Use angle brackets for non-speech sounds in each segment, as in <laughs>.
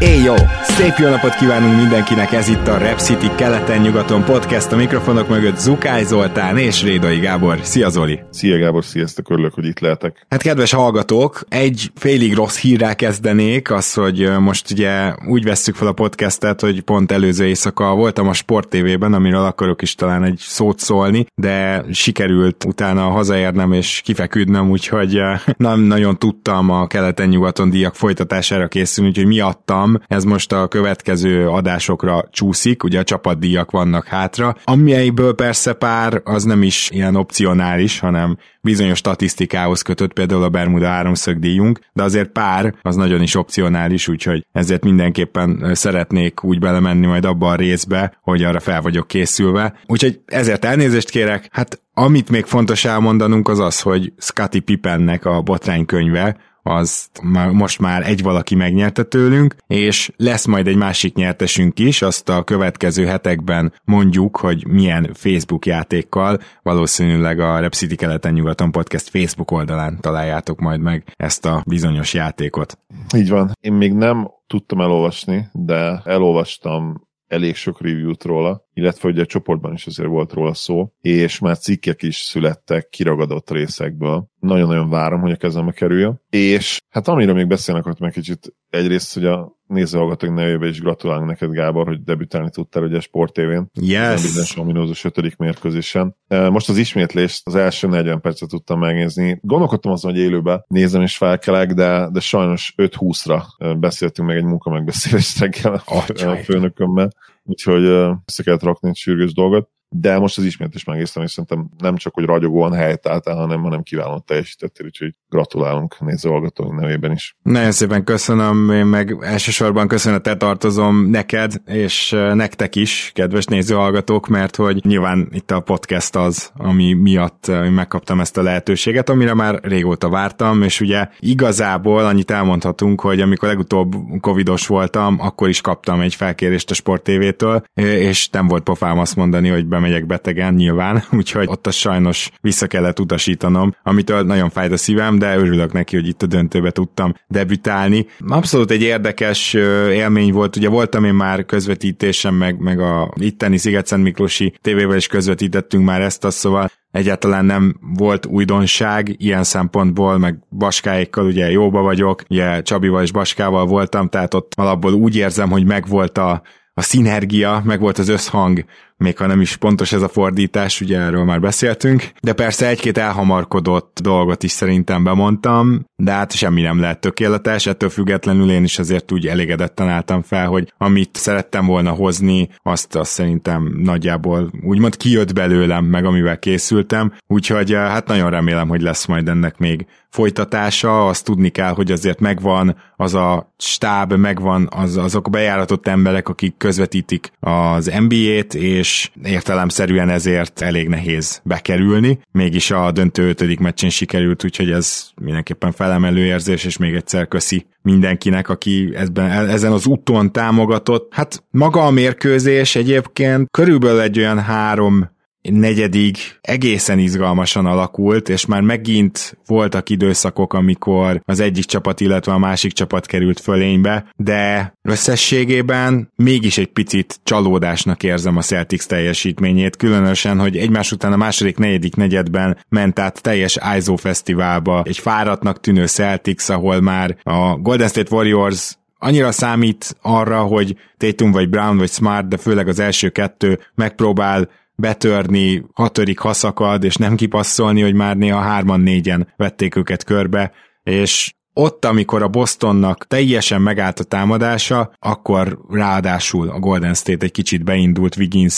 Éj jó! Szép jó napot kívánunk mindenkinek, ez itt a Rep City keleten-nyugaton podcast, a mikrofonok mögött Zukály Zoltán és Rédai Gábor. Szia Zoli! Szia Gábor, sziasztok, örülök, hogy itt lehetek. Hát kedves hallgatók, egy félig rossz hírrel kezdenék, az, hogy most ugye úgy vesszük fel a podcastet, hogy pont előző éjszaka voltam a Sport TV-ben, amiről akarok is talán egy szót szólni, de sikerült utána hazaérnem és kifeküdnöm, úgyhogy nem nagyon tudtam a keleten-nyugaton díjak folytatására készülni, úgyhogy miattam ez most a következő adásokra csúszik, ugye a csapatdíjak vannak hátra, amelyből persze pár az nem is ilyen opcionális, hanem bizonyos statisztikához kötött, például a Bermuda háromszög díjunk, de azért pár az nagyon is opcionális, úgyhogy ezért mindenképpen szeretnék úgy belemenni majd abba a részbe, hogy arra fel vagyok készülve. Úgyhogy ezért elnézést kérek, hát amit még fontos elmondanunk az az, hogy Scotty Pippennek a botránykönyve, az most már egy valaki megnyerte tőlünk, és lesz majd egy másik nyertesünk is, azt a következő hetekben mondjuk, hogy milyen Facebook játékkal, valószínűleg a Rep City keleten-nyugaton podcast Facebook oldalán találjátok majd meg ezt a bizonyos játékot. Így van. Én még nem tudtam elolvasni, de elolvastam elég sok review-t róla, illetve ugye a csoportban is azért volt róla szó, és már cikkek is születtek kiragadott részekből. Nagyon-nagyon várom, hogy a kezembe kerüljön. És hát amiről még beszélnek, hogy meg kicsit egyrészt, hogy a nézőhallgatók nevében is gratulálunk neked, Gábor, hogy debütálni tudtál ugye a Sport TV-n. Yes! Bizonyos ominózus ötödik mérkőzésen. Most az ismétlést az első 40 percet tudtam megnézni. Gondolkodtam azon, hogy élőben nézem és felkelek, de, de sajnos 5-20-ra beszéltünk meg egy munka megbeszélést reggel a főnökömmel, úgyhogy össze kellett rakni egy sürgős dolgot de most az ismét is megésztem, és szerintem nem csak, hogy ragyogóan helytálltál, hanem, hanem kiválóan teljesítettél, úgyhogy gratulálunk nézőhallgatóink nevében is. Nagyon szépen köszönöm, én meg elsősorban köszönetet tartozom neked, és nektek is, kedves nézőhallgatók, mert hogy nyilván itt a podcast az, ami miatt megkaptam ezt a lehetőséget, amire már régóta vártam, és ugye igazából annyit elmondhatunk, hogy amikor legutóbb covidos voltam, akkor is kaptam egy felkérést a Sport TV-től, és nem volt pofám azt mondani, hogy bemegyek betegen nyilván, <laughs> úgyhogy ott a sajnos vissza kellett utasítanom, amitől nagyon fájt a szívem, de örülök neki, hogy itt a döntőbe tudtam debütálni. Abszolút egy érdekes élmény volt, ugye voltam én már közvetítésen, meg, meg a itteni Sziget-Szent Miklósi tévével is közvetítettünk már ezt, az szóval egyáltalán nem volt újdonság ilyen szempontból, meg Baskáékkal ugye jóba vagyok, ugye Csabival és Baskával voltam, tehát ott alapból úgy érzem, hogy megvolt a, a szinergia, meg volt az összhang még ha nem is pontos ez a fordítás, ugye erről már beszéltünk, de persze egy-két elhamarkodott dolgot is szerintem bemondtam, de hát semmi nem lehet tökéletes, ettől függetlenül én is azért úgy elégedetten álltam fel, hogy amit szerettem volna hozni, azt, azt szerintem nagyjából úgymond kijött belőlem, meg amivel készültem, úgyhogy eh, hát nagyon remélem, hogy lesz majd ennek még folytatása, azt tudni kell, hogy azért megvan az a stáb, megvan az, azok a bejáratott emberek, akik közvetítik az NBA-t, és és értelemszerűen ezért elég nehéz bekerülni. Mégis a döntő ötödik meccsén sikerült, úgyhogy ez mindenképpen felemelő érzés, és még egyszer köszi mindenkinek, aki ezben, ezen az úton támogatott. Hát maga a mérkőzés egyébként körülbelül egy olyan három negyedig egészen izgalmasan alakult, és már megint voltak időszakok, amikor az egyik csapat, illetve a másik csapat került fölénybe, de összességében mégis egy picit csalódásnak érzem a Celtics teljesítményét, különösen, hogy egymás után a második, negyedik negyedben ment át teljes ISO fesztiválba, egy fáradtnak tűnő Celtics, ahol már a Golden State Warriors annyira számít arra, hogy Tatum vagy Brown vagy Smart, de főleg az első kettő megpróbál betörni, hatodik haszakad, és nem kipasszolni, hogy már néha hárman négyen vették őket körbe, és ott, amikor a Bostonnak teljesen megállt a támadása, akkor ráadásul a Golden State egy kicsit beindult wiggins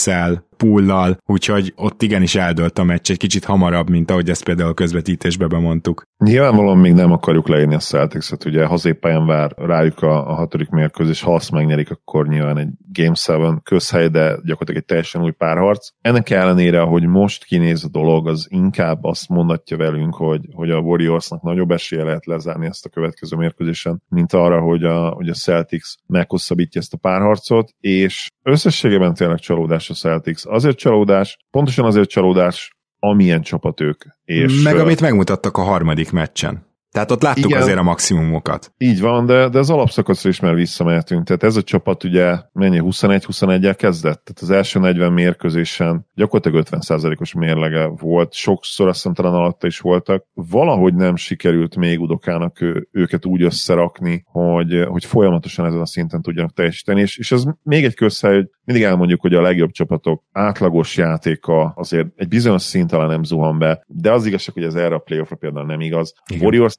pullal, úgyhogy ott igenis eldölt a meccs egy kicsit hamarabb, mint ahogy ezt például a közvetítésbe bemondtuk. Nyilvánvalóan még nem akarjuk leírni a Celtics-et, ugye hazépályán vár rájuk a, a hatodik mérkőzés, ha azt megnyerik, akkor nyilván egy Game 7 közhely, de gyakorlatilag egy teljesen új párharc. Ennek ellenére, hogy most kinéz a dolog, az inkább azt mondatja velünk, hogy, hogy a Warriorsnak nagyobb esélye lehet lezárni ezt a következő mérkőzésen, mint arra, hogy a, hogy a Celtics meghosszabbítja ezt a párharcot, és összességében tényleg csalódás a Celtics. Azért csalódás, pontosan azért csalódás, amilyen csapat ők. És, Meg amit megmutattak a harmadik meccsen. Tehát ott láttuk Igen, azért a maximumokat. Így van, de, de az alapszakaszra is már visszamehetünk. Tehát ez a csapat ugye mennyi 21-21-el kezdett? Tehát az első 40 mérkőzésen gyakorlatilag 50%-os mérlege volt, sokszor azt hiszem talán alatta is voltak. Valahogy nem sikerült még Udokának ő, őket úgy összerakni, hogy, hogy folyamatosan ezen a szinten tudjanak teljesíteni, és, és ez még egy közhely, hogy mindig elmondjuk, hogy a legjobb csapatok átlagos játéka azért egy bizonyos szint talán nem zuhan be, de az igazság, hogy ez erre a playoffra például nem igaz. Igen. Warriors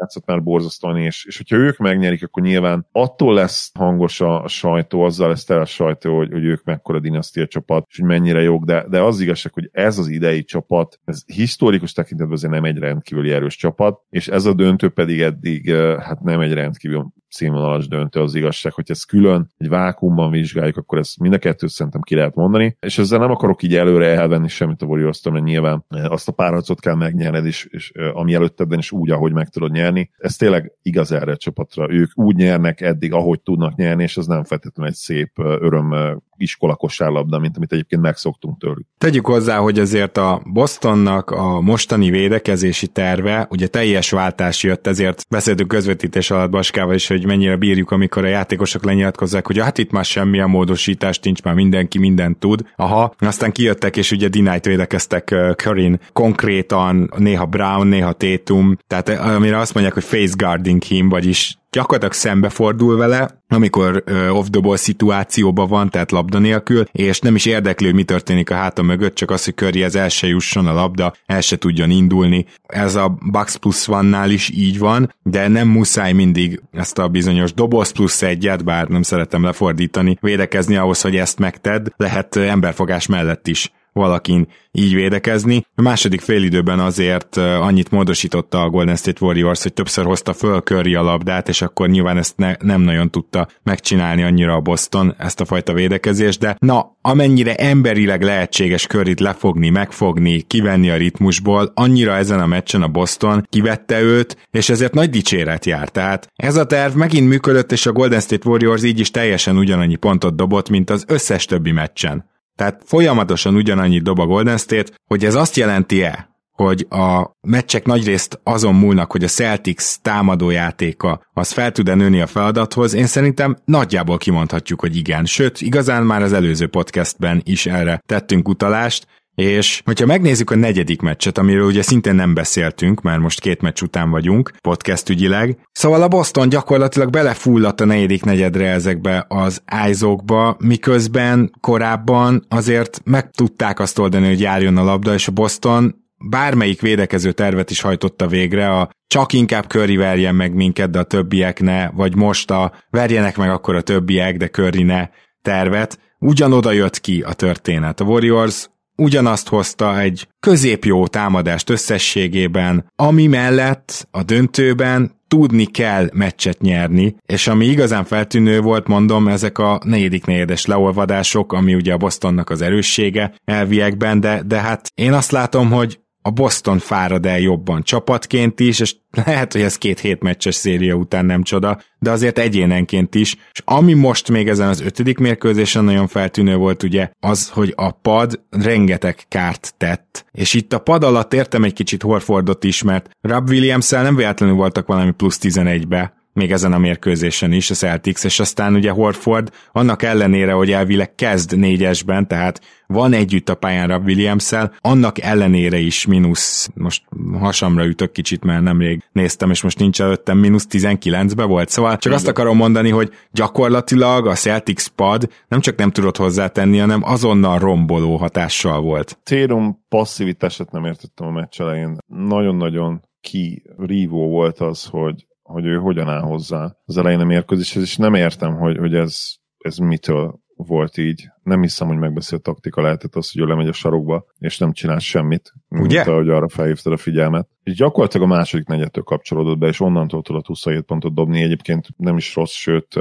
játszott már borzasztóan, és, és hogyha ők megnyerik, akkor nyilván attól lesz hangos a, sajtó, azzal lesz el a sajtó, hogy, hogy ők mekkora dinasztia csapat, és hogy mennyire jók, de, de az igazság, hogy ez az idei csapat, ez historikus tekintetben azért nem egy rendkívüli erős csapat, és ez a döntő pedig eddig hát nem egy rendkívül színvonalas döntő az igazság, hogy ezt külön egy vákumban vizsgáljuk, akkor ezt mind a kettőt szerintem ki lehet mondani, és ezzel nem akarok így előre elvenni semmit a warriors mert nyilván azt a párharcot kell megnyerned, és, és ami előtted, is úgy, ahogy meg tudod nyerni. Ez tényleg igaz erre a csapatra. Ők úgy nyernek eddig, ahogy tudnak nyerni, és ez nem feltétlenül egy szép öröm iskola kosárlabda, mint amit egyébként megszoktunk tőlük. Tegyük hozzá, hogy azért a Bostonnak a mostani védekezési terve, ugye teljes váltás jött, ezért beszéltünk közvetítés alatt Baskával is, hogy mennyire bírjuk, amikor a játékosok lenyilatkozzák, hogy hát itt már semmilyen módosítás nincs, már mindenki mindent tud. Aha, aztán kijöttek, és ugye Denight védekeztek Curryn konkrétan, néha Brown, néha Tatum, tehát amire azt mondják, hogy face guarding him, vagyis gyakorlatilag szembefordul vele, amikor off-the-ball szituációban van, tehát labda nélkül, és nem is érdekli, hogy mi történik a háta mögött, csak az, hogy Curry ez el se jusson a labda, el se tudjon indulni. Ez a Bucks plus vannál is így van, de nem muszáj mindig ezt a bizonyos doboz plusz egyet, bár nem szeretem lefordítani, védekezni ahhoz, hogy ezt megted, lehet emberfogás mellett is valakin így védekezni. A második félidőben azért annyit módosította a Golden State Warriors, hogy többször hozta föl Curry a labdát, és akkor nyilván ezt ne, nem nagyon tudta megcsinálni annyira a Boston, ezt a fajta védekezést, de na, amennyire emberileg lehetséges Curryt lefogni, megfogni, kivenni a ritmusból, annyira ezen a meccsen a Boston kivette őt, és ezért nagy dicséret jár. Tehát ez a terv megint működött, és a Golden State Warriors így is teljesen ugyanannyi pontot dobott, mint az összes többi meccsen. Tehát folyamatosan ugyanannyit dob a Golden State, hogy ez azt jelenti-e, hogy a meccsek nagyrészt azon múlnak, hogy a Celtics támadójátéka az fel tud-e nőni a feladathoz, én szerintem nagyjából kimondhatjuk, hogy igen. Sőt, igazán már az előző podcastben is erre tettünk utalást, és hogyha megnézzük a negyedik meccset, amiről ugye szintén nem beszéltünk, mert most két meccs után vagyunk, podcast ügyileg, szóval a Boston gyakorlatilag belefulladt a negyedik negyedre ezekbe az ájzókba, miközben korábban azért meg tudták azt oldani, hogy járjon a labda, és a Boston bármelyik védekező tervet is hajtotta végre, a csak inkább Curry verjen meg minket, de a többiek ne, vagy most a verjenek meg akkor a többiek, de Curry ne tervet, ugyanoda jött ki a történet. A Warriors ugyanazt hozta egy középjó támadást összességében, ami mellett a döntőben tudni kell meccset nyerni, és ami igazán feltűnő volt, mondom, ezek a negyedik negyedes leolvadások, ami ugye a Bostonnak az erőssége elviekben, de, de hát én azt látom, hogy a Boston fárad el jobban csapatként is, és lehet, hogy ez két hét meccses széria után nem csoda, de azért egyénenként is, és ami most még ezen az ötödik mérkőzésen nagyon feltűnő volt ugye, az, hogy a pad rengeteg kárt tett, és itt a pad alatt értem egy kicsit Horfordot is, mert Rob williams nem véletlenül voltak valami plusz 11-be, még ezen a mérkőzésen is a Celtics, és aztán ugye Horford annak ellenére, hogy elvileg kezd négyesben, tehát van együtt a pályára williams annak ellenére is mínusz, most hasamra ütök kicsit, mert nemrég néztem, és most nincs előttem, mínusz 19-be volt, szóval csak azt akarom mondani, hogy gyakorlatilag a Celtics pad nem csak nem tudott hozzátenni, hanem azonnal romboló hatással volt. Térum passzivitását nem értettem a meccs elején. Nagyon-nagyon ki rívó volt az, hogy hogy ő hogyan áll hozzá az elején a mérkőzéshez, és nem értem, hogy, hogy ez, ez mitől volt így. Nem hiszem, hogy megbeszélt taktika lehetett az, hogy ő lemegy a sarokba, és nem csinál semmit. Ugye? Mint ahogy arra felhívtad a figyelmet. És gyakorlatilag a második negyedtől kapcsolódott be, és onnantól tudott 27 pontot dobni. Egyébként nem is rossz, sőt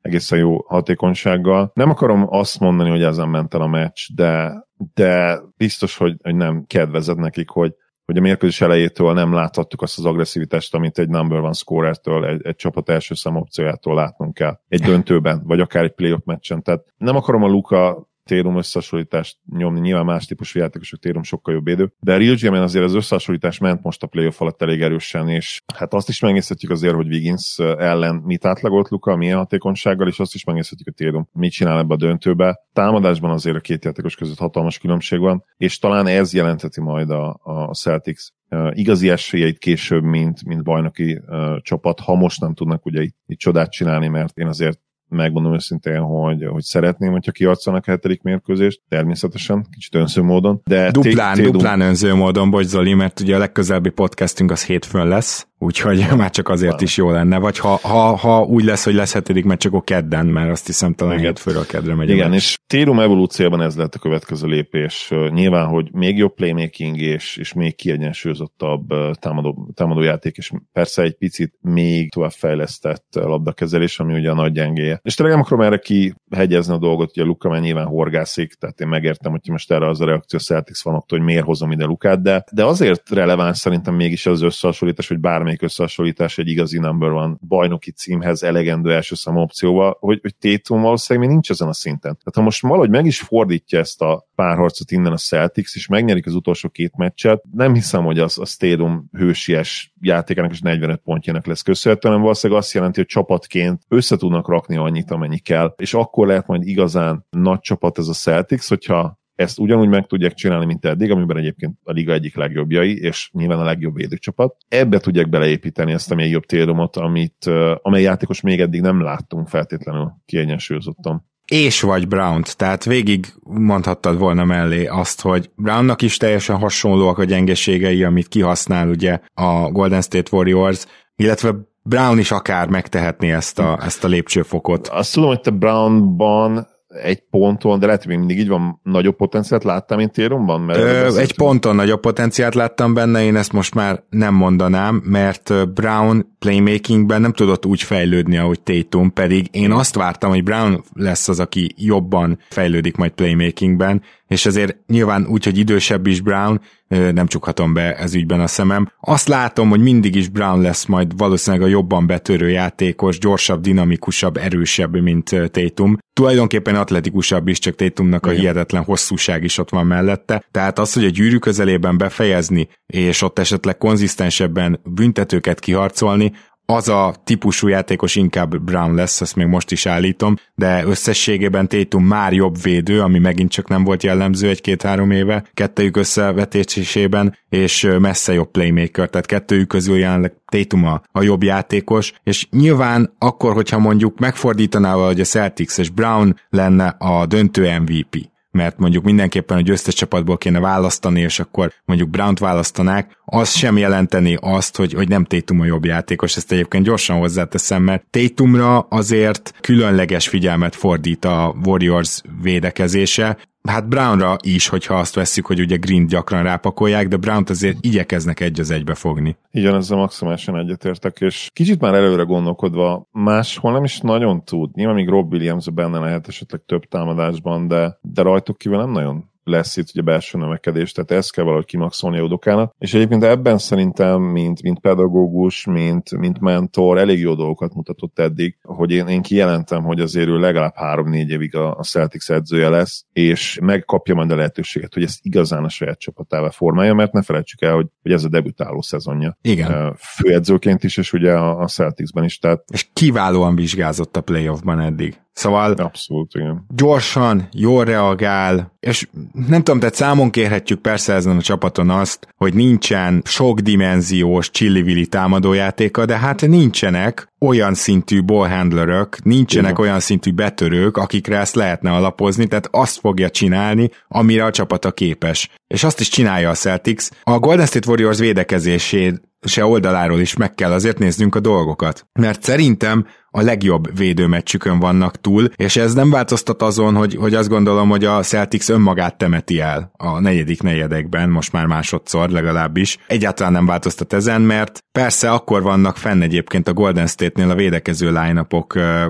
egészen jó hatékonysággal. Nem akarom azt mondani, hogy ezen ment el a meccs, de, de biztos, hogy, hogy nem kedvezett nekik, hogy hogy a mérkőzés elejétől nem láthattuk azt az agresszivitást, amit egy number one scorertől, egy, egy csapat első szem opciójától látnunk kell. Egy döntőben, vagy akár egy playoff meccsen. Tehát nem akarom a Luka Térum összehasonlítást nyomni, nyilván más típusú játékosok Térum sokkal jobb védő, de a Real gm azért az összehasonlítás ment most a playoff alatt elég erősen, és hát azt is megnézhetjük azért, hogy Wiggins ellen mit átlagolt Luka, milyen hatékonysággal, és azt is megnézhetjük, hogy Térum mit csinál ebbe a döntőbe. Támadásban azért a két játékos között hatalmas különbség van, és talán ez jelenteti majd a, a Celtics igazi esélyeit később, mint, mint bajnoki uh, csapat, ha most nem tudnak ugye itt, itt csodát csinálni, mert én azért megmondom őszintén, hogy, hogy szeretném, hogyha kiarcanak a hetedik mérkőzést, természetesen, kicsit önző módon. De duplán, duplán önző módon, bocs Zoli, mert ugye a legközelebbi podcastünk az hétfőn lesz, úgyhogy <laughs> már csak azért is jó lenne, vagy ha, ha, ha úgy lesz, hogy lesz hetedik meccs, akkor kedden, mert azt hiszem talán hétfőről kedre megy. Igen, és Térum evolúcióban ez lett a következő lépés. Nyilván, hogy még jobb playmaking és, és még kiegyensúlyozottabb támadó, támadójáték, és persze egy picit még tovább fejlesztett labdakezelés, ami ugye a nagy gyengéje. És tényleg nem akarom erre kihegyezni a dolgot, hogy a Luka már nyilván horgászik, tehát én megértem, hogy most erre az a reakció Celtics van hogy miért hozom ide Lukát, de, de azért releváns szerintem mégis az összehasonlítás, hogy bármi bármelyik összehasonlítás egy igazi number van bajnoki címhez elegendő első szám opcióval, hogy, hogy Tétum valószínűleg még nincs ezen a szinten. Tehát ha most valahogy meg is fordítja ezt a párharcot innen a Celtics, és megnyerik az utolsó két meccset, nem hiszem, hogy az a Stadium hősies játékának és 45 pontjának lesz köszönhető, hanem valószínűleg azt jelenti, hogy csapatként össze tudnak rakni annyit, amennyi kell, és akkor lehet majd igazán nagy csapat ez a Celtics, hogyha ezt ugyanúgy meg tudják csinálni, mint eddig, amiben egyébként a liga egyik legjobbjai, és nyilván a legjobb védőcsapat. Ebbe tudják beleépíteni ezt a még jobb térumot, amit, amely játékos még eddig nem láttunk feltétlenül kiegyensúlyozottan és vagy brown tehát végig mondhattad volna mellé azt, hogy Brownnak is teljesen hasonlóak a gyengeségei, amit kihasznál ugye a Golden State Warriors, illetve Brown is akár megtehetné ezt a, ezt a lépcsőfokot. Azt tudom, hogy te Brownban egy ponton, de lehet, hogy még mindig így van, nagyobb potenciált láttam, mint Térumban? Mert Ö, egy ponton nagyobb potenciált láttam benne, én ezt most már nem mondanám, mert Brown playmakingben nem tudott úgy fejlődni, ahogy Tatum, pedig én azt vártam, hogy Brown lesz az, aki jobban fejlődik majd playmakingben, és ezért nyilván úgy, hogy idősebb is Brown, nem csukhatom be ez ügyben a szemem. Azt látom, hogy mindig is Brown lesz majd valószínűleg a jobban betörő játékos, gyorsabb, dinamikusabb, erősebb, mint Tatum. Tulajdonképpen atletikusabb is, csak Tatumnak a hihetetlen hosszúság is ott van mellette. Tehát az, hogy a gyűrű közelében befejezni, és ott esetleg konzisztensebben büntetőket kiharcolni, az a típusú játékos inkább Brown lesz, ezt még most is állítom, de összességében Tatum már jobb védő, ami megint csak nem volt jellemző egy-két-három éve, kettőjük összevetésében, és messze jobb playmaker, tehát kettőjük közül jelenleg Tatum a, a jobb játékos, és nyilván akkor, hogyha mondjuk megfordítaná hogy a Celtics és Brown lenne a döntő MVP, mert mondjuk mindenképpen a győztes csapatból kéne választani, és akkor mondjuk Brown-t választanák, az sem jelenteni azt, hogy, hogy nem Tatum a jobb játékos, ezt egyébként gyorsan hozzáteszem, mert Tatumra azért különleges figyelmet fordít a Warriors védekezése, Hát Brownra is, hogyha azt vesszük, hogy ugye Green gyakran rápakolják, de Brown azért igyekeznek egy az egybe fogni. Igen, ezzel maximálisan egyetértek, és kicsit már előre gondolkodva, máshol nem is nagyon tud. Nyilván még Rob Williams benne lehet esetleg több támadásban, de, de rajtuk kívül nem nagyon lesz itt ugye belső növekedés, tehát ezt kell valahogy kimaxolni a Udokának. És egyébként ebben szerintem, mint, mint pedagógus, mint, mint mentor, elég jó dolgokat mutatott eddig, hogy én, én kijelentem, hogy azért ő legalább három-négy évig a, a Celtics edzője lesz, és megkapja majd a lehetőséget, hogy ezt igazán a saját csapatával formálja, mert ne felejtsük el, hogy, hogy ez a debütáló szezonja. Igen. Főedzőként is, és ugye a, a Celticsben is. Tehát... És kiválóan vizsgázott a playoffban eddig. Szóval Abszolút, igen. gyorsan, jól reagál, és nem tudom, tehát számon kérhetjük persze ezen a csapaton azt, hogy nincsen sokdimenziós csillivili támadójátéka, de hát nincsenek olyan szintű ballhandlerök, nincsenek igen. olyan szintű betörők, akikre ezt lehetne alapozni, tehát azt fogja csinálni, amire a csapata képes. És azt is csinálja a Celtics. A Golden State Warriors védekezését se oldaláról is meg kell azért néznünk a dolgokat. Mert szerintem a legjobb védőmeccsükön vannak túl, és ez nem változtat azon, hogy, hogy azt gondolom, hogy a Celtics önmagát temeti el a negyedik negyedekben, most már másodszor legalábbis. Egyáltalán nem változtat ezen, mert persze akkor vannak fenn egyébként a Golden State-nél a védekező line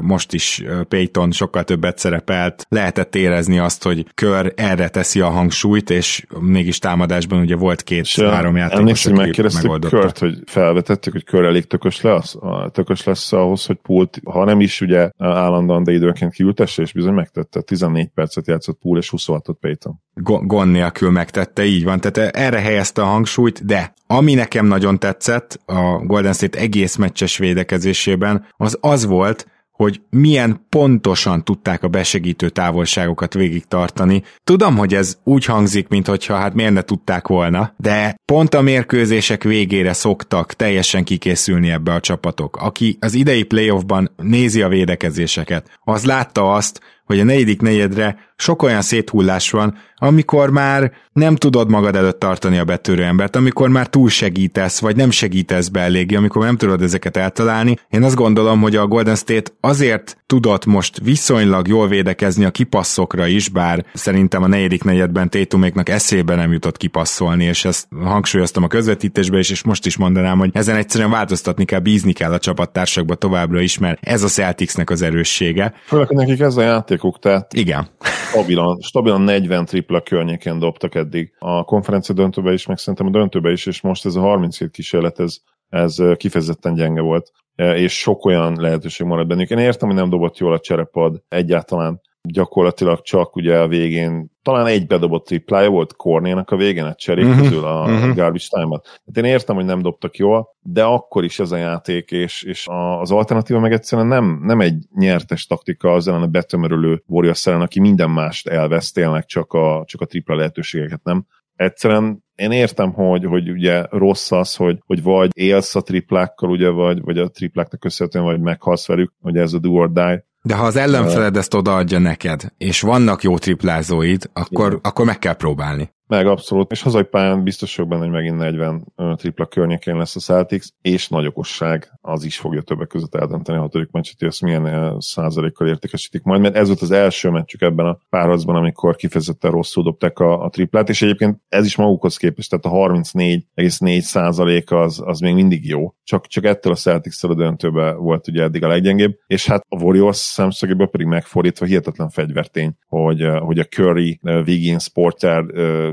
most is Payton sokkal többet szerepelt, lehetett érezni azt, hogy kör erre teszi a hangsúlyt, és mégis támadásban ugye volt két-három játékos, Emlékszem, hogy megkérdeztük Kört, hogy felvetettük, hogy kör elég tökös lesz, tökös lesz ahhoz, hogy Pult, ha nem is ugye állandóan, de időnként kiültesse, és bizony megtette. 14 percet játszott Pool, és 26-ot Payton. Gond nélkül megtette, így van. Tehát erre helyezte a hangsúlyt, de ami nekem nagyon tetszett a Golden State egész meccses védekezésében, az az volt, hogy milyen pontosan tudták a besegítő távolságokat végig tartani. Tudom, hogy ez úgy hangzik, mintha hát miért ne tudták volna, de pont a mérkőzések végére szoktak teljesen kikészülni ebbe a csapatok. Aki az idei playoffban nézi a védekezéseket, az látta azt, hogy a negyedik negyedre sok olyan széthullás van, amikor már nem tudod magad előtt tartani a betörő embert, amikor már túl segítesz, vagy nem segítesz be eléggé, amikor nem tudod ezeket eltalálni. Én azt gondolom, hogy a Golden State azért tudott most viszonylag jól védekezni a kipasszokra is, bár szerintem a negyedik negyedben Tétuméknak eszébe nem jutott kipasszolni, és ezt hangsúlyoztam a közvetítésbe is, és most is mondanám, hogy ezen egyszerűen változtatni kell, bízni kell a csapattársakba továbbra is, mert ez a Celticsnek az erőssége. Főleg nekik ez a játékuk, tehát Igen. Stabilan, stabilan 40 tripla környéken dobtak eddig. A konferencia döntőbe is, meg szerintem a döntőbe is, és most ez a 37 kísérlet, ez, ez kifejezetten gyenge volt és sok olyan lehetőség marad bennük. Én értem, hogy nem dobott jól a cserepad egyáltalán, gyakorlatilag csak ugye a végén talán egy bedobott triplája volt Kornénak a végén, a cserék uh-huh. közül a uh-huh. garbage time-ot. Hát én értem, hogy nem dobtak jól, de akkor is ez a játék, és, és az alternatíva meg egyszerűen nem, nem egy nyertes taktika az ellen a betömörülő Warriors ellen, aki minden mást elvesz, tényleg csak a, csak a tripla lehetőségeket nem. Egyszerűen én értem, hogy, hogy ugye rossz az, hogy, hogy vagy élsz a triplákkal, ugye, vagy, vagy a tripláknak köszönhetően, vagy meghalsz velük, hogy ez a do or die. De ha az ellenfeled ezt odaadja neked, és vannak jó triplázóid, akkor, akkor meg kell próbálni. Meg abszolút, és hazai pályán biztos vagyok benne, hogy megint 40 tripla környékén lesz a Celtics, és nagy okosság az is fogja többek között eldönteni a hatodik meccset, hogy ezt milyen százalékkal értékesítik majd, mert ez volt az első meccsük ebben a párharcban, amikor kifejezetten rosszul dobták a, a triplát, és egyébként ez is magukhoz képest, tehát a 34,4 százalék az, az még mindig jó, csak, csak ettől a celtics a döntőbe volt ugye eddig a leggyengébb, és hát a Warriors szemszögéből pedig megfordítva hihetetlen fegyvertény, hogy, hogy a Curry, Wiggins, Porter,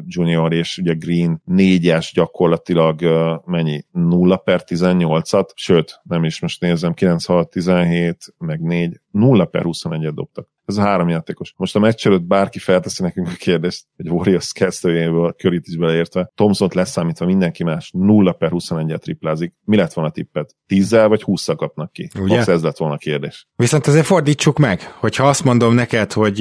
Junior és ugye Green négyes gyakorlatilag mennyi? 0 per 18-at, sőt, nem is most nézem, 9 17, meg 4, 0 per 21-et dobtak. Ez a három játékos. Most a meccs előtt bárki felteszi nekünk a kérdést, hogy Warriors kezdőjéből, Curryt is beleértve, Thompson leszámítva mindenki más 0 per 21-et triplázik. Mi lett volna a tippet? 10 vagy 20 kapnak ki? Ugye? Most ez lett volna a kérdés. Viszont azért fordítsuk meg, hogyha azt mondom neked, hogy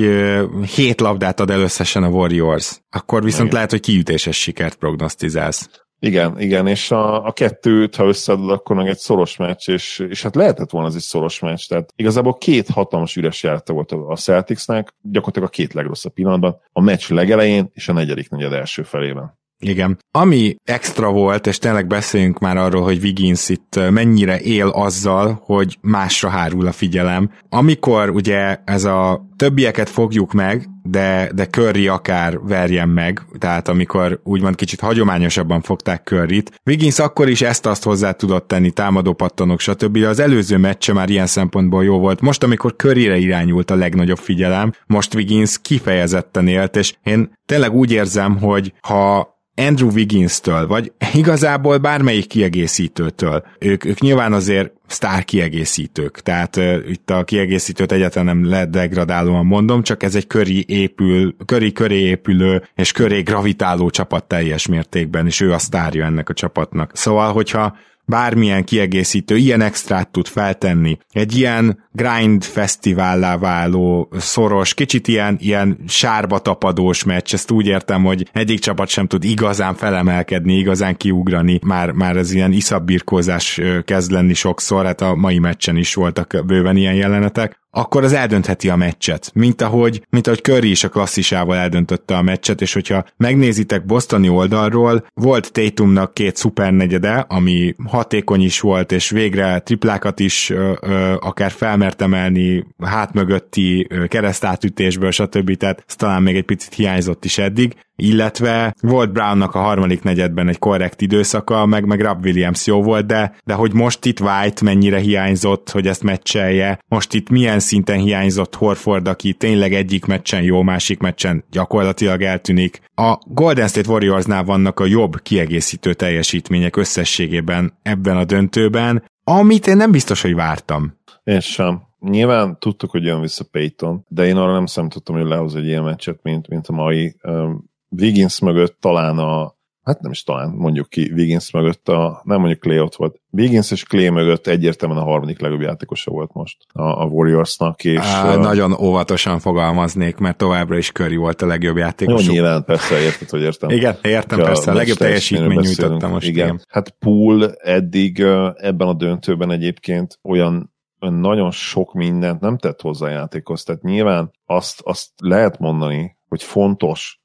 7 labdát ad el összesen a Warriors, akkor viszont Igen. lehet, hogy kiütéses sikert prognosztizálsz. Igen, igen, és a, a kettőt, ha összeadod, akkor meg egy szoros meccs, és, és hát lehetett volna az egy szoros meccs, tehát igazából két hatalmas üres járata volt a Celticsnek, gyakorlatilag a két legrosszabb pillanatban, a meccs legelején és a negyedik negyed első felében. Igen. Ami extra volt, és tényleg beszéljünk már arról, hogy Wiggins itt mennyire él azzal, hogy másra hárul a figyelem. Amikor ugye ez a többieket fogjuk meg, de, de Curry akár verjen meg, tehát amikor úgymond kicsit hagyományosabban fogták Curryt. Wiggins akkor is ezt azt hozzá tudott tenni, támadó pattanok, stb. Az előző meccse már ilyen szempontból jó volt. Most, amikor Curryre irányult a legnagyobb figyelem, most Wiggins kifejezetten élt, és én tényleg úgy érzem, hogy ha Andrew Wiggins-től, vagy igazából bármelyik kiegészítőtől. Ők, ők nyilván azért sztár kiegészítők, tehát uh, itt a kiegészítőt egyáltalán nem lehet mondom, csak ez egy köri épül, köri köré épülő és köré gravitáló csapat teljes mértékben, és ő a sztárja ennek a csapatnak. Szóval, hogyha bármilyen kiegészítő ilyen extrát tud feltenni. Egy ilyen grind fesztivállá váló, szoros, kicsit ilyen, ilyen sárba tapadós meccs, ezt úgy értem, hogy egyik csapat sem tud igazán felemelkedni, igazán kiugrani, már, már ez ilyen iszabbirkózás kezd lenni sokszor, hát a mai meccsen is voltak bőven ilyen jelenetek. Akkor az eldöntheti a meccset, mint ahogy, mint ahogy Curry is a klasszisával eldöntötte a meccset, és hogyha megnézitek Bostoni oldalról, volt Tatumnak két szupernegyede, ami hatékony is volt, és végre triplákat is ö, ö, akár felmert emelni hát mögötti keresztátütésből, stb. Tehát ez talán még egy picit hiányzott is eddig, illetve volt Brownnak a harmadik negyedben egy korrekt időszaka, meg, meg Rob Williams jó volt, de, de hogy most itt White mennyire hiányzott, hogy ezt meccselje, most itt milyen szinten hiányzott Horford, aki tényleg egyik meccsen jó, másik meccsen gyakorlatilag eltűnik. A Golden State Warriorsnál vannak a jobb kiegészítő teljesítmények összességében ebben a döntőben, amit én nem biztos, hogy vártam. Én sem. Nyilván tudtuk, hogy jön vissza Payton, de én arra nem számítottam, hogy lehoz egy ilyen meccset, mint, mint a mai. Wiggins mögött talán a, hát nem is talán, mondjuk ki Wiggins mögött a, nem mondjuk Clay ott volt. Wiggins és Clay mögött egyértelműen a harmadik legjobb játékosa volt most a, a Warriorsnak. És, Á, uh, nagyon óvatosan fogalmaznék, mert továbbra is Curry volt a legjobb játékos. Jó, nyilván, persze, érted, hogy értem. igen, értem, a persze, a legjobb teljesítmény nyújtotta most. Igen. igen. Hát Pool eddig ebben a döntőben egyébként olyan nagyon sok mindent nem tett hozzá a játékhoz. Tehát nyilván azt, azt lehet mondani, hogy fontos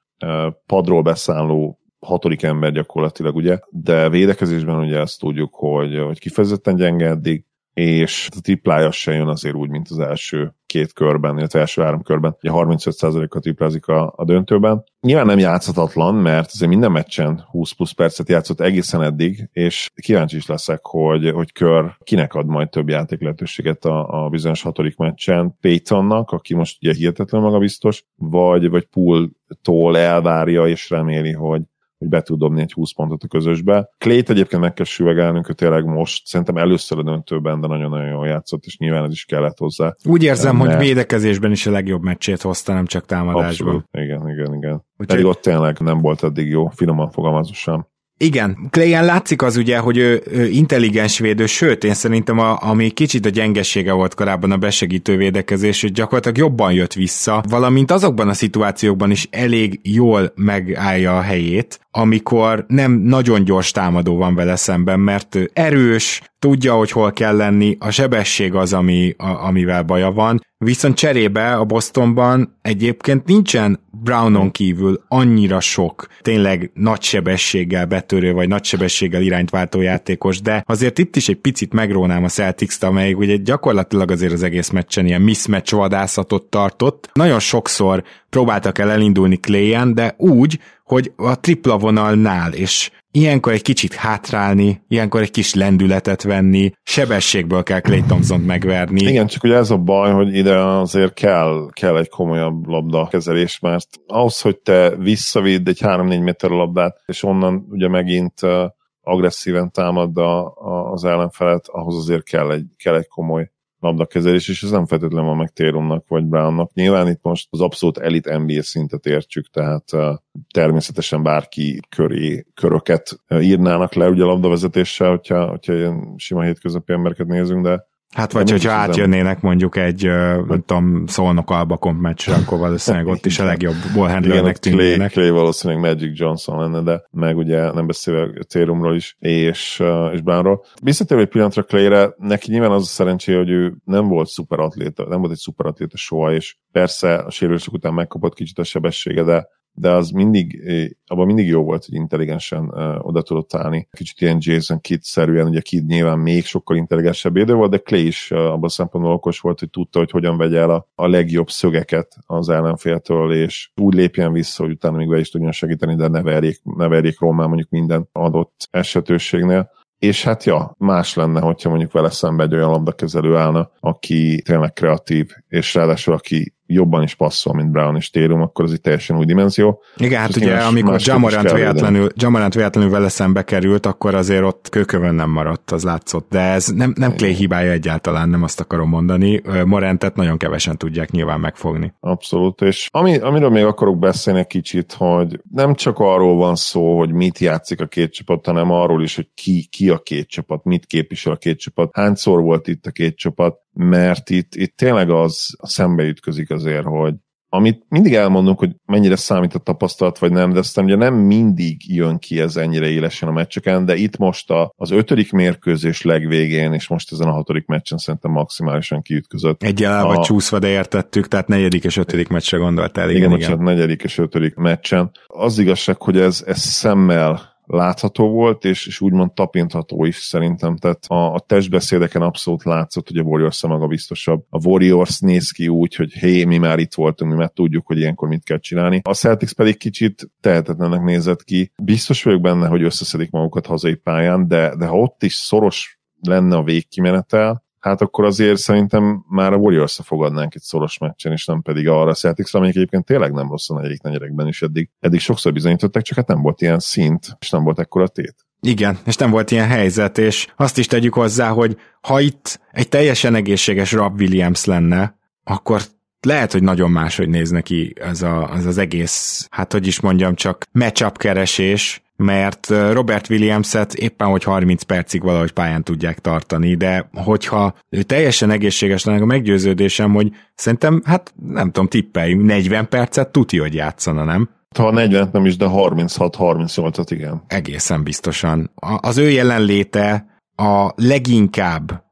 padról beszálló hatodik ember gyakorlatilag, ugye, de védekezésben ugye ezt tudjuk, hogy, hogy kifejezetten gyenge eddig, és a triplája se jön azért úgy, mint az első két körben, illetve első három körben. Ugye 35%-a triplázik a, a döntőben. Nyilván nem játszhatatlan, mert azért minden meccsen 20 plusz percet játszott egészen eddig, és kíváncsi is leszek, hogy, hogy kör kinek ad majd több játék lehetőséget a, a bizonyos hatodik meccsen. Paytonnak, aki most ugye hihetetlen magabiztos, vagy, vagy Pool-tól elvárja és reméli, hogy, hogy be tud dobni egy 20 pontot a közösbe. Clayt egyébként meg kell süvegelnünk, hogy tényleg most szerintem először a döntőben, de nagyon-nagyon jól játszott, és nyilván ez is kellett hozzá. Úgy érzem, mert... hogy védekezésben is a legjobb meccsét hozta, nem csak támadásban. Abszolút. Igen, igen, igen. Úgyhogy... Pedig ott tényleg nem volt eddig jó, finoman fogalmazva sem. Igen, Clayen látszik az ugye, hogy ő, ő intelligens védő, sőt, én szerintem a, ami kicsit a gyengessége volt korábban a besegítő védekezés, hogy gyakorlatilag jobban jött vissza, valamint azokban a szituációkban is elég jól megállja a helyét, amikor nem nagyon gyors támadó van vele szemben, mert erős, tudja, hogy hol kell lenni, a sebesség az, ami, a, amivel baja van, viszont cserébe a Bostonban egyébként nincsen Brownon kívül annyira sok tényleg nagy sebességgel betörő, vagy nagy sebességgel irányt váltó játékos, de azért itt is egy picit megrónám a Celtics-t, amelyik ugye gyakorlatilag azért az egész meccsen ilyen mismatch vadászatot tartott. Nagyon sokszor próbáltak el elindulni Clayen, de úgy, hogy a tripla vonalnál, és ilyenkor egy kicsit hátrálni, ilyenkor egy kis lendületet venni, sebességből kell Clay thompson megverni. Igen, csak ugye ez a baj, hogy ide azért kell, kell egy komolyabb labda kezelés, mert ahhoz, hogy te visszavidd egy 3-4 méter labdát, és onnan ugye megint agresszíven támad a, a, az ellenfelet, ahhoz azért kell egy, kell egy komoly labdakezelés, és ez nem feltétlenül van meg Térumnak vagy Brownnak. Nyilván itt most az abszolút elit NBA szintet értsük, tehát természetesen bárki köré köröket írnának le ugye labdavezetéssel, hogyha, hogyha ilyen sima hétköznapi embereket nézünk, de Hát vagy, hogyha átjönnének mondjuk egy, nem tudom, szolnok alba meccsre, akkor valószínűleg ott is a legjobb ballhandlernek tűnnének. Clay, Clay valószínűleg Magic Johnson lenne, de meg ugye nem beszélve Térumról is, és, és Brownról. Visszatérve egy pillanatra Clayre, neki nyilván az a szerencsé, hogy ő nem volt szuperatléta, nem volt egy szuperatléta soha, és persze a sérülések után megkapott kicsit a sebessége, de de az mindig, abban mindig jó volt, hogy intelligensen oda tudott állni. Kicsit ilyen Jason Kidd-szerűen, ugye Kidd nyilván még sokkal intelligensebb védő volt, de Clay is abban a szempontból okos volt, hogy tudta, hogy hogyan vegye el a, a legjobb szögeket az ellenféltől, és úgy lépjen vissza, hogy utána még be is tudjon segíteni, de ne verjék, ne verjék Rómán mondjuk minden adott esetőségnél. És hát ja, más lenne, hogyha mondjuk vele szembe egy olyan labdakezelő állna, aki tényleg kreatív, és ráadásul aki jobban is passzol, mint Brown és Térum, akkor az egy teljesen új dimenzió. Igen, hát ugye amikor Jamarant véletlenül, Jamarant véletlenül vele szembe került, akkor azért ott kőkövön nem maradt, az látszott. De ez nem, nem Clay hibája egyáltalán, nem azt akarom mondani. Morentet nagyon kevesen tudják nyilván megfogni. Abszolút, és ami, amiről még akarok beszélni egy kicsit, hogy nem csak arról van szó, hogy mit játszik a két csapat, hanem arról is, hogy ki, ki a két csapat, mit képvisel a két csapat, hányszor volt itt a két csapat, mert itt, itt tényleg az szembe ütközik azért, hogy amit mindig elmondunk, hogy mennyire számít a tapasztalat, vagy nem, de aztán ugye nem mindig jön ki ez ennyire élesen a meccseken, de itt most a, az ötödik mérkőzés legvégén, és most ezen a hatodik meccsen szerintem maximálisan kiütközött. Egy vagy csúszva, de értettük, tehát negyedik és ötödik meccsre gondoltál. Igen, igen, igen. negyedik és ötödik meccsen. Az igazság, hogy ez, ez szemmel látható volt, és, és úgymond tapintható is szerintem. Tehát a, a testbeszédeken abszolút látszott, hogy a Warriors maga biztosabb. A Warriors néz ki úgy, hogy hé, mi már itt voltunk, mi már tudjuk, hogy ilyenkor mit kell csinálni. A Celtics pedig kicsit tehetetlennek nézett ki. Biztos vagyok benne, hogy összeszedik magukat hazai pályán, de, de ha ott is szoros lenne a végkimenetel, hát akkor azért szerintem már a warriors fogadnánk egy szoros meccsen, és nem pedig arra a celtics amelyik egyébként tényleg nem rossz a negyedik negyedekben is eddig, eddig sokszor bizonyították, csak hát nem volt ilyen szint, és nem volt ekkora tét. Igen, és nem volt ilyen helyzet, és azt is tegyük hozzá, hogy ha itt egy teljesen egészséges Rob Williams lenne, akkor lehet, hogy nagyon máshogy néz neki ez, a, ez az egész, hát hogy is mondjam, csak matchup keresés, mert Robert Williams-et éppen, hogy 30 percig valahogy pályán tudják tartani, de hogyha ő teljesen egészséges lenne, a meggyőződésem, hogy szerintem, hát nem tudom, tippeljünk, 40 percet tuti, hogy játszana, nem? Ha 40 nem is, de 36-38-at igen. Egészen biztosan. Az ő jelenléte a leginkább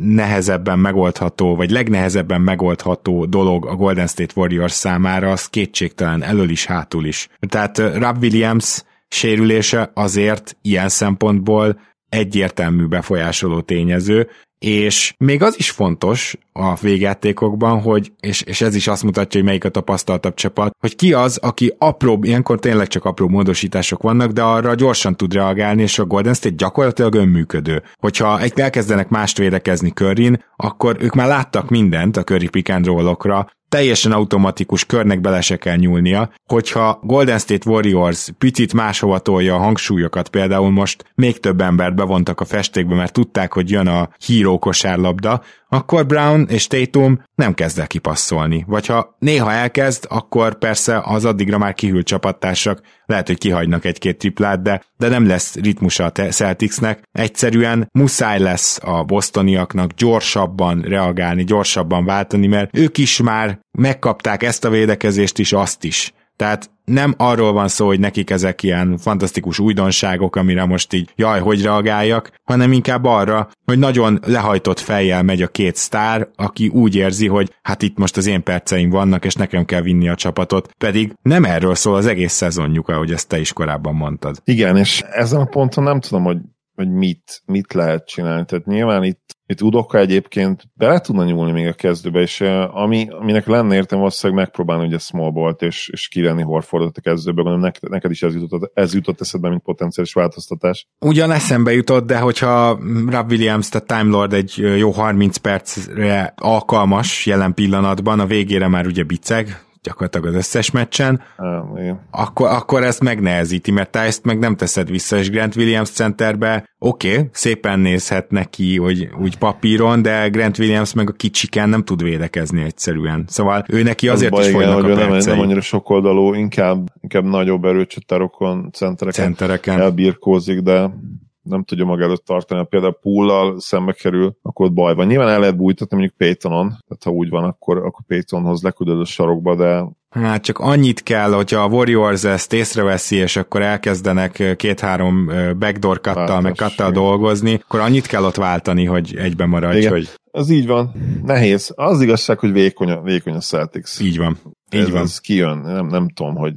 nehezebben megoldható, vagy legnehezebben megoldható dolog a Golden State Warriors számára, az kétségtelen elől is, hátul is. Tehát Rob Williams sérülése azért ilyen szempontból egyértelmű befolyásoló tényező, és még az is fontos a végjátékokban, hogy, és, és ez is azt mutatja, hogy melyik a tapasztaltabb csapat, hogy ki az, aki apró, ilyenkor tényleg csak apró módosítások vannak, de arra gyorsan tud reagálni, és a Golden State gyakorlatilag önműködő. Hogyha elkezdenek mást védekezni Curryn, akkor ők már láttak mindent a and roll-okra, teljesen automatikus körnek bele se kell nyúlnia, hogyha Golden State Warriors picit máshova tolja a hangsúlyokat, például most még több embert bevontak a festékbe, mert tudták, hogy jön a híró kosárlabda, akkor Brown és Tatum nem kezd el kipasszolni. Vagy ha néha elkezd, akkor persze az addigra már kihűlt csapattársak lehet, hogy kihagynak egy-két triplát, de, de nem lesz ritmusa a Celticsnek. Egyszerűen muszáj lesz a bostoniaknak gyorsabban reagálni, gyorsabban váltani, mert ők is már megkapták ezt a védekezést is, azt is. Tehát nem arról van szó, hogy nekik ezek ilyen fantasztikus újdonságok, amire most így jaj, hogy reagáljak, hanem inkább arra, hogy nagyon lehajtott fejjel megy a két sztár, aki úgy érzi, hogy hát itt most az én perceim vannak, és nekem kell vinni a csapatot, pedig nem erről szól az egész szezonjuk, ahogy ezt te is korábban mondtad. Igen, és ezen a ponton nem tudom, hogy hogy mit, mit lehet csinálni. Tehát nyilván itt, itt Udoka egyébként bele tudna nyúlni még a kezdőbe, és ami, aminek lenne értem, valószínűleg megpróbálni ugye small bolt és, és kirenni Horfordot a kezdőbe, gondolom neked, neked is ez jutott, ez jutott eszedbe, mint potenciális változtatás. Ugyan eszembe jutott, de hogyha Rob Williams, tehát Time Lord egy jó 30 percre alkalmas jelen pillanatban, a végére már ugye biceg, gyakorlatilag az összes meccsen, akkor, akkor ezt megnehezíti, mert te ezt meg nem teszed vissza, és Grant Williams centerbe oké, okay, szépen nézhet neki, hogy úgy papíron, de Grant Williams meg a kicsiken nem tud védekezni egyszerűen. Szóval ő neki azért baj, is folynak igen, a nem, nem annyira sokoldalú, inkább, inkább nagyobb erőcsatárokon, centereken, centereken. elbirkózik, de nem tudja maga előtt tartani, például pullal szembe kerül, akkor ott baj van. Nyilván el lehet bújtatni mondjuk Paytonon, tehát ha úgy van, akkor, akkor Paytonhoz leküldöd a sarokba, de Hát csak annyit kell, hogyha a Warriors ezt észreveszi, és akkor elkezdenek két-három backdoor kattal, meg kattal dolgozni, akkor annyit kell ott váltani, hogy egybe maradj, Igen. hogy... Az így van. Nehéz. Az igazság, hogy vékony a, vékony a Celtics. Így van. Így ez, van. Ez kijön. Nem, nem tudom, hogy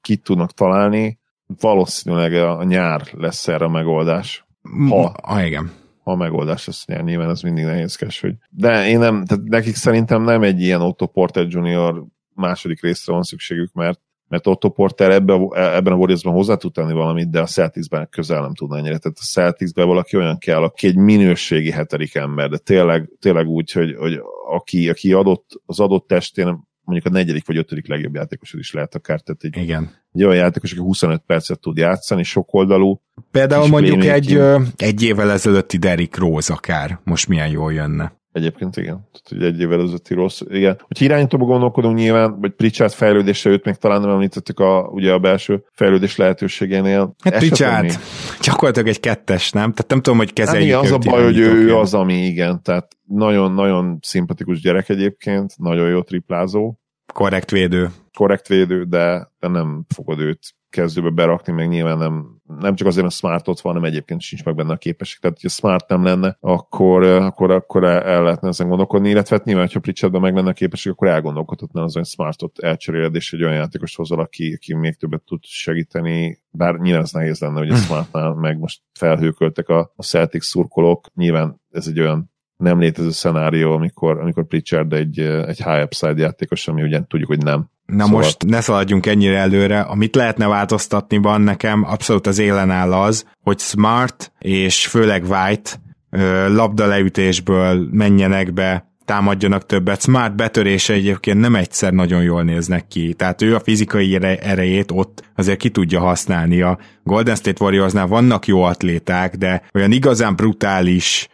kit tudnak találni valószínűleg a nyár lesz erre a megoldás. Ha, ah, igen. Ha a megoldás lesz nyár, nyilván ez mindig nehézkes, hogy... De én nem, tehát nekik szerintem nem egy ilyen Otto Porter Junior második részre van szükségük, mert mert Otto Porter ebbe, ebben a warriors hozzá tud tenni valamit, de a Celticsben közel nem tudna ennyire. Tehát a Celticsben valaki olyan kell, aki egy minőségi hetedik ember, de tényleg, tényleg úgy, hogy, hogy aki, aki adott, az adott testén mondjuk a negyedik vagy ötödik legjobb játékos is lehet akár. Tehát egy, Igen. egy olyan játékos, aki 25 percet tud játszani, sokoldalú. Például mondjuk egy, egy évvel ezelőtti Derrick Rose akár, most milyen jól jönne. Egyébként igen. Tehát, hogy egy évvel ezelőtti rossz. Igen. Hogy irányítóba gondolkodunk nyilván, vagy Pritchard fejlődése, őt még talán nem említettük a, ugye a belső fejlődés lehetőségénél. Hát Pritchard gyakorlatilag egy kettes, nem? Tehát nem tudom, hogy kezeljük hát igen, az a baj, hogy ő az, ami igen. Tehát nagyon-nagyon szimpatikus gyerek egyébként, nagyon jó triplázó, korrekt védő. Korrekt védő, de, de nem fogod őt kezdőbe berakni, meg nyilván nem, nem csak azért, mert Smart ott van, hanem egyébként sincs meg benne a képesség. Tehát, hogyha Smart nem lenne, akkor, akkor, akkor el lehetne ezen gondolkodni, illetve hát nyilván, ha Pritchardban meg lenne a képesség, akkor elgondolkodhatna az, hogy Smartot elcseréled, és egy olyan játékos hozol, aki, aki még többet tud segíteni, bár nyilván ez nehéz lenne, hogy a <laughs> Smartnál meg most felhőköltek a, a Celtics szurkolók, nyilván ez egy olyan nem létező szenárió, amikor, amikor Pritchard egy, egy high upside játékos, ami ugye tudjuk, hogy nem. Na szóval... most ne szaladjunk ennyire előre. Amit lehetne változtatni van nekem, abszolút az élen áll az, hogy Smart és főleg White labda leütésből menjenek be, támadjanak többet. Smart betörése egyébként nem egyszer nagyon jól néznek ki, tehát ő a fizikai erejét ott azért ki tudja használni. A Golden State Warriorsnál vannak jó atléták, de olyan igazán brutális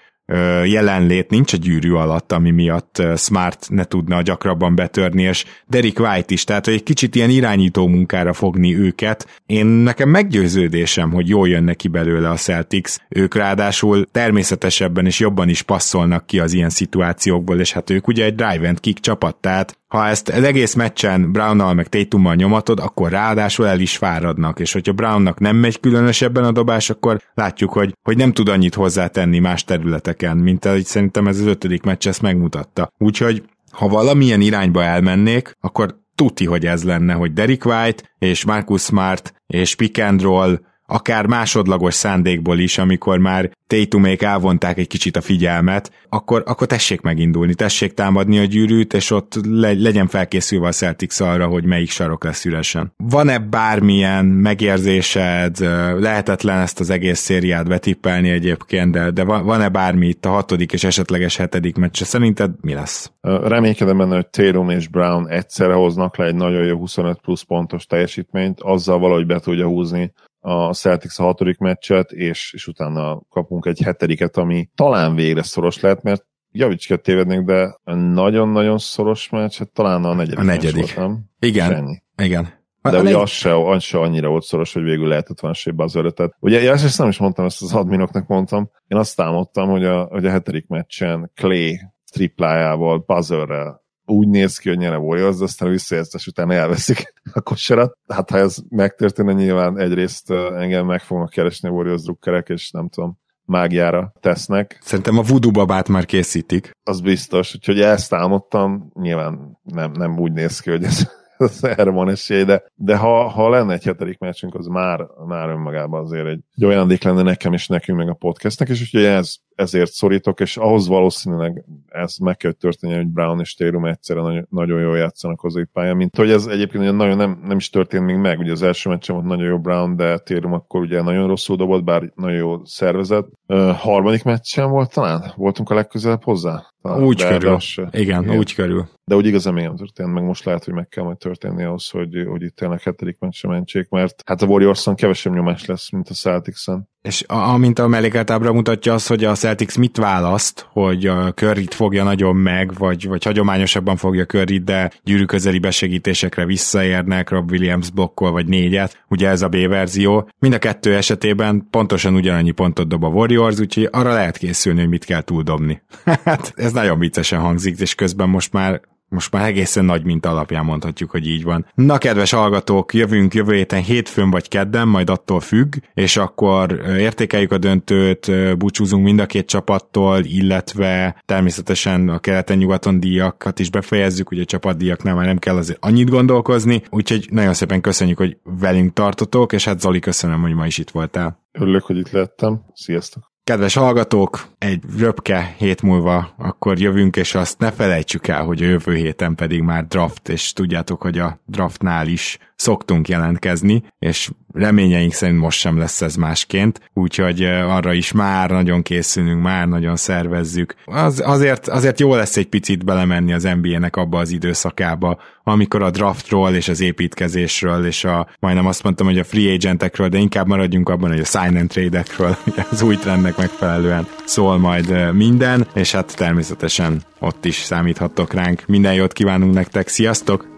jelenlét nincs a gyűrű alatt, ami miatt Smart ne tudna gyakrabban betörni, és Derek White is, tehát hogy egy kicsit ilyen irányító munkára fogni őket. Én nekem meggyőződésem, hogy jól jön neki belőle a Celtics, ők ráadásul természetesebben és jobban is passzolnak ki az ilyen szituációkból, és hát ők ugye egy drive and kick csapat, tehát ha ezt az egész meccsen Brownnal meg Tatummal nyomatod, akkor ráadásul el is fáradnak, és hogyha Brownnak nem megy különösebben a dobás, akkor látjuk, hogy, hogy nem tud annyit hozzátenni más területeken, mint ahogy szerintem ez az ötödik meccs ezt megmutatta. Úgyhogy ha valamilyen irányba elmennék, akkor tuti, hogy ez lenne, hogy Derek White és Marcus Smart és pick and roll akár másodlagos szándékból is, amikor már Tatumék elvonták egy kicsit a figyelmet, akkor, akkor tessék megindulni, tessék támadni a gyűrűt, és ott le, legyen felkészülve a Celtics arra, hogy melyik sarok lesz üresen. Van-e bármilyen megérzésed, lehetetlen ezt az egész szériát betippelni egyébként, de, de van-e bármi itt a hatodik és esetleges hetedik meccse? Szerinted mi lesz? Reménykedem benne, hogy Tatum és Brown egyszerre hoznak le egy nagyon jó 25 plusz pontos teljesítményt, azzal valahogy be tudja húzni a Celtics a hatodik meccset, és, és utána kapunk egy hetediket, ami talán végre szoros lehet, mert javíts ki tévednék, de nagyon-nagyon szoros meccs, hát talán a negyedik, a negyedik. Volt, nem? Igen, igen. De ugye az se, az se annyira volt szoros, hogy végül lehetett van sébe az öletet. Ugye ja, ezt nem is mondtam, ezt az adminoknak mondtam. Én azt támadtam, hogy a, hogy a hetedik meccsen Clay triplájával, buzzerrel úgy néz ki, hogy nyere Warriors, de aztán visszajelztes után elveszik a kosarat. Hát ha ez megtörténne, nyilván egyrészt engem meg fognak keresni a Warriors drukkerek, és nem tudom, mágiára tesznek. Szerintem a voodoo babát már készítik. Az biztos, úgyhogy ezt álmodtam, nyilván nem, nem úgy néz ki, hogy ez <laughs> erre van esély, de, de ha, ha lenne egy hetedik meccsünk, az már, már önmagában azért egy, egy ajándék lenne nekem és nekünk, meg a podcastnek, és úgyhogy ez, ezért szorítok, és ahhoz valószínűleg ez meg kell történni, hogy Brown és Tatum egyszerre nagyon, nagyon jól játszanak az pályán, mint hogy ez egyébként nagyon nem, nem is történt még meg, ugye az első meccsen volt nagyon jó Brown, de Tatum akkor ugye nagyon rosszul dobott, bár nagyon jó szervezet. Uh, harmadik meccsen volt talán? Voltunk a legközelebb hozzá? Talán, úgy körül. Igen, igen, úgy körül. De úgy igazán még nem történt, meg most lehet, hogy meg kell majd történni ahhoz, hogy, hogy itt tényleg hetedik meccse mentsék, mert hát a Warriors-on kevesebb nyomás lesz, mint a Celtics-en. És amint a mellékeltábra mutatja az, hogy a Celtics mit választ, hogy a Curryt fogja nagyon meg, vagy, vagy hagyományosabban fogja Curryt, de gyűrű közeli besegítésekre visszaérnek, Rob Williams blokkol, vagy négyet, ugye ez a B verzió. Mind a kettő esetében pontosan ugyanannyi pontot dob a Warriors, úgyhogy arra lehet készülni, hogy mit kell túldobni. <laughs> hát ez nagyon viccesen hangzik, és közben most már most már egészen nagy mint alapján mondhatjuk, hogy így van. Na, kedves hallgatók, jövünk jövő héten hétfőn vagy kedden, majd attól függ, és akkor értékeljük a döntőt, búcsúzunk mind a két csapattól, illetve természetesen a keleten-nyugaton díjakat is befejezzük, ugye a csapatdíjaknál már nem kell azért annyit gondolkozni, úgyhogy nagyon szépen köszönjük, hogy velünk tartotok, és hát Zoli, köszönöm, hogy ma is itt voltál. Örülök, hogy itt lettem. Sziasztok! Kedves hallgatók, egy röpke hét múlva akkor jövünk, és azt ne felejtsük el, hogy a jövő héten pedig már draft, és tudjátok, hogy a draftnál is szoktunk jelentkezni, és reményeink szerint most sem lesz ez másként, úgyhogy arra is már nagyon készülünk, már nagyon szervezzük. Az, azért, azért jó lesz egy picit belemenni az NBA-nek abba az időszakába, amikor a draftról és az építkezésről, és a, majdnem azt mondtam, hogy a free agentekről, de inkább maradjunk abban, hogy a sign and trade-ekről, <laughs> az új trendnek megfelelően szól majd minden, és hát természetesen ott is számíthattok ránk. Minden jót kívánunk nektek, sziasztok!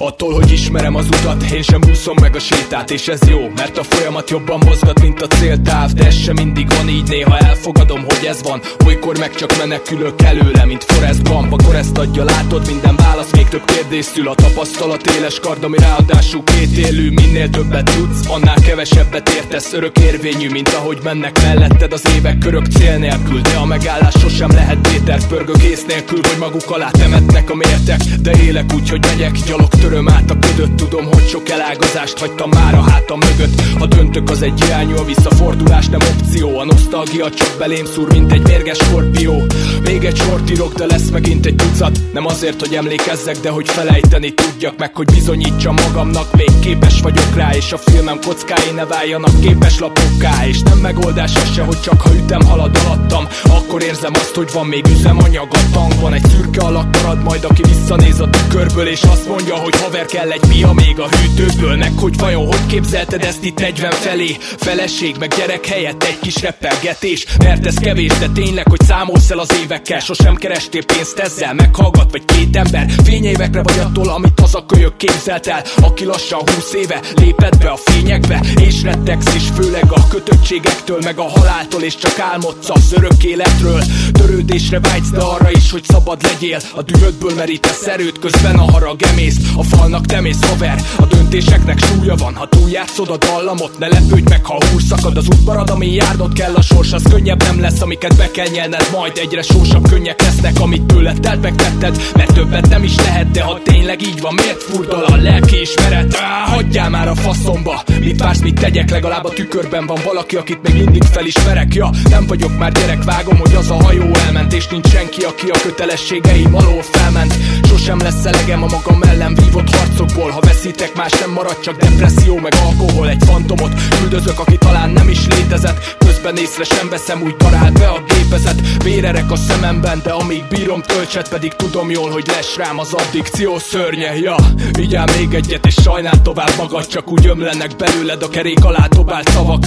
Attól, hogy ismerem az utat, én sem úszom meg a sétát És ez jó, mert a folyamat jobban mozgat, mint a céltáv De ez sem mindig van így, néha elfogadom, hogy ez van. Olykor meg csak menekülök előle, mint Forrest Gump. Akkor ezt adja, látod, minden válasz még több kérdés szül. A tapasztalat éles kard, ami ráadásul két élő Minél többet tudsz, annál kevesebbet értesz. Örök érvényű, mint ahogy mennek melletted az évek körök cél nélkül. De a megállás sosem lehet Péter pörgök ész nélkül, hogy maguk alá temetnek a mértek. De élek úgy, hogy megyek, gyalog töröm át a ködöt Tudom, hogy sok elágazást hagytam már a hátam mögött. Ha döntök, az egy irányú, a visszafordulás nem opció. A nosztalgia csak belém szúr, mint egy mérges skorpió. Még egy sort írok, de lesz megint egy tucat. Nem azért, hogy emlékezzek, de hogy felejteni tudjak Meg, hogy bizonyítsam magamnak, még képes vagyok rá És a filmem kockái ne váljanak képes lapokká És nem megoldás az se, hogy csak ha ütem halad alattam Akkor érzem azt, hogy van még üzemanyag. A tankban Egy szürke alak marad majd, aki visszanéz a tükörből És azt mondja, hogy haver kell egy pia még a hűtőből Meg hogy vajon hogy képzelted ezt itt 40 felé? Feleség meg gyerek helyett egy kis reppelgetés Mert ez kevés, de tényleg, hogy számolsz el az évekkel. Sosem kerestél pénzt ezzel, meghallgat vagy két ember. Fényévekre vagy attól, amit az a kölyök képzelt el. Aki lassan 20 éve lépett be a fényekbe És rettegsz is főleg a kötöttségektől Meg a haláltól és csak álmodsz az örök életről. Törődésre vágysz, de arra is, hogy szabad legyél. A dühödből merítesz erőt, közben a harag emész. A falnak nem ész haver, a döntéseknek súlya van Ha túljátszod a dallamot, ne lepődj meg, ha húr szakad Az út marad, ami járnod kell, a sors az könnyebb nem lesz Amiket be kell nyelned, majd egyre sósabb könnyek lesznek Amit tőled telt megtetted, mert többet nem is lehet De ha tényleg így van, miért furdal a lelki ismeret? Á, hagyjál már a faszomba, mit vársz, mit tegyek? Legalább a tükörben van valaki, akit még mindig felismerek. Ja, nem vagyok már gyerek, vágom, hogy az a hajó elment És nincs senki, aki a kötelességeim alól felment. Sosem lesz elegem a magam ellen vívott harcokból. Ha veszítek, más nem marad, csak depresszió meg alkohol. Egy fantomot üldözök, aki talán nem is létezett. Közben észre sem veszem, úgy darált be a gépezet. Vérerek a szememben, de amíg bírom töltset Pedig tudom jól, hogy lesz rám az addikció szörnye. Ja, vigyál még egyet és sajnál tovább magad Csak úgy ömlenek belőled a kerék alá dobált szavak.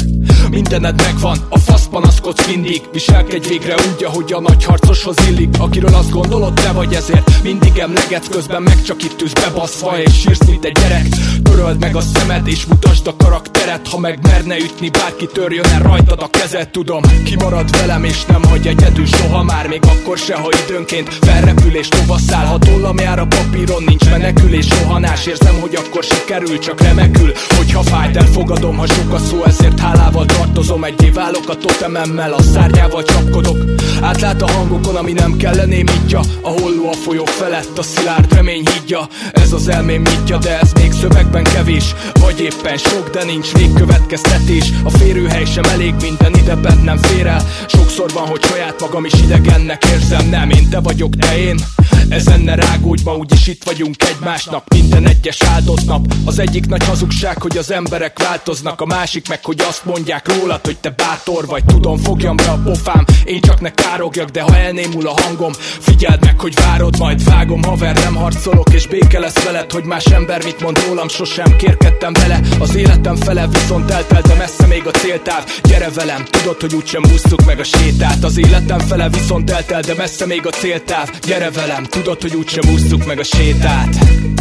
Mindened megvan, a fasz panaszkodsz mindig. Viselkedj végre úgy, ahogy a nagy harcoshoz illik. Akiről azt gondolod, te vagy ezért. Mindig emlegetsz közben meg csak itt tűz bebaszva És sírsz, mint egy gyerek. Töröld meg a szemed és mutasd a karakteret Ha meg merne ütni, bárki törjön el rajtad a kezed. Tudom, kimarad velem és nem hagy egyedül soha már Még akkor se, ha időnként felrepül és tovasszál Ha tollam jár a papíron, nincs menekülés rohanás. Érzem, hogy akkor sikerül, csak remekül Hogyha fájt, elfogadom, ha sok a szó, ezért hálával tartozom. Egyé válok a totememmel, a szárnyával csapkodok. Átlát a hangokon, ami nem kellene mítja A holló a folyó felett, a szilárd remény hídja. Ez az elmém mitja, de ez még szövegben kevés. Vagy éppen sok, de nincs végkövetkeztetés. A férőhely sem elég, minden ide bent nem fér el. Sokszor van, hogy saját magam is idegennek érzem. Nem én, te vagyok, te én. Ezen ne rágódj, ma úgyis itt vagyunk egymásnak Minden egyes áldott nap. Az egyik nagy hazugság, hogy az emberek változnak. A másik meg, hogy azt mondják rólad, hogy te bátor vagy. Tudom, fogjam be a pofám, én csak ne károgjak De ha elnémul a hangom, figyeld meg, hogy várod Majd vágom, haver, nem harcolok És béke lesz veled, hogy más ember mit mond rólam Sosem kérkedtem bele, az életem fele Viszont eltelt, de messze még a céltáv. Gyere velem, tudod, hogy úgysem úsztuk meg a sétát. Az életem fele viszont eltelt, de messze még a céltáv. Gyere velem, tudod, hogy úgysem úsztuk meg a sétát